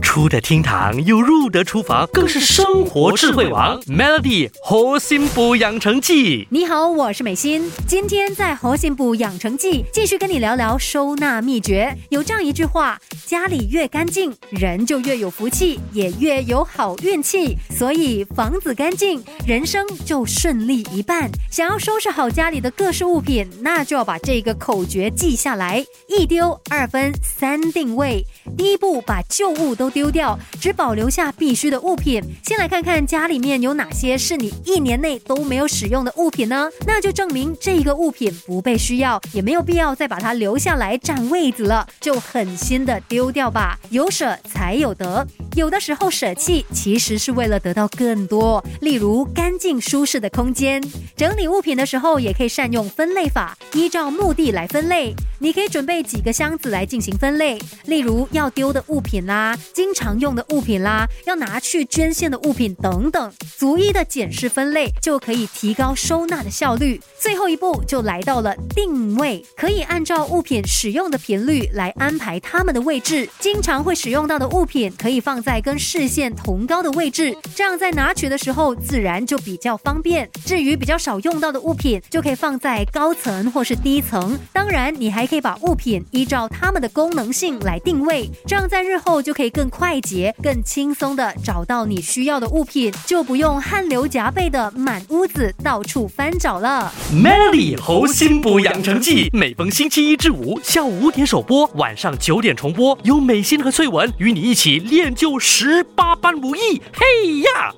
出得厅堂又入得厨房，更是生活智慧王。Melody 核心补养成记，你好，我是美心。今天在核心补养成记继续跟你聊聊收纳秘诀。有这样一句话：家里越干净，人就越有福气，也越有好运气。所以房子干净，人生就顺利一半。想要收拾好家里的各式物品，那就要把这个口诀记下来：一丢二分三定位。第一步，把旧物都丢掉，只保留下必须的物品。先来看看家里面有哪些是你一年内都没有使用的物品呢？那就证明这个物品不被需要，也没有必要再把它留下来占位子了，就狠心的丢掉吧。有舍才有得，有的时候舍弃其实是为了得到更多。例如干净舒适的空间，整理物品的时候也可以善用分类法，依照目的来分类。你可以准备几个箱子来进行分类，例如要丢的物品啦，经常用的物品啦，要拿去捐献的物品等等，逐一的检视分类，就可以提高收纳的效率。最后一步就来到了定位，可以按照物品使用的频率来安排它们的位置。经常会使用到的物品可以放在跟视线同高的位置，这样在拿取的时候自然就比较方便。至于比较少用到的物品，就可以放在高层或是低层。当然，你还可以把物品依照它们的功能性来定位，这样在日后就可以更快捷、更轻松的找到你需要的物品，就不用汗流浃背的满屋子到处翻找了。Melody 核心补养成记，每逢星期一至五下午五点首播，晚上九点重播，有美心和翠文与你一起练就十八般武艺。嘿呀！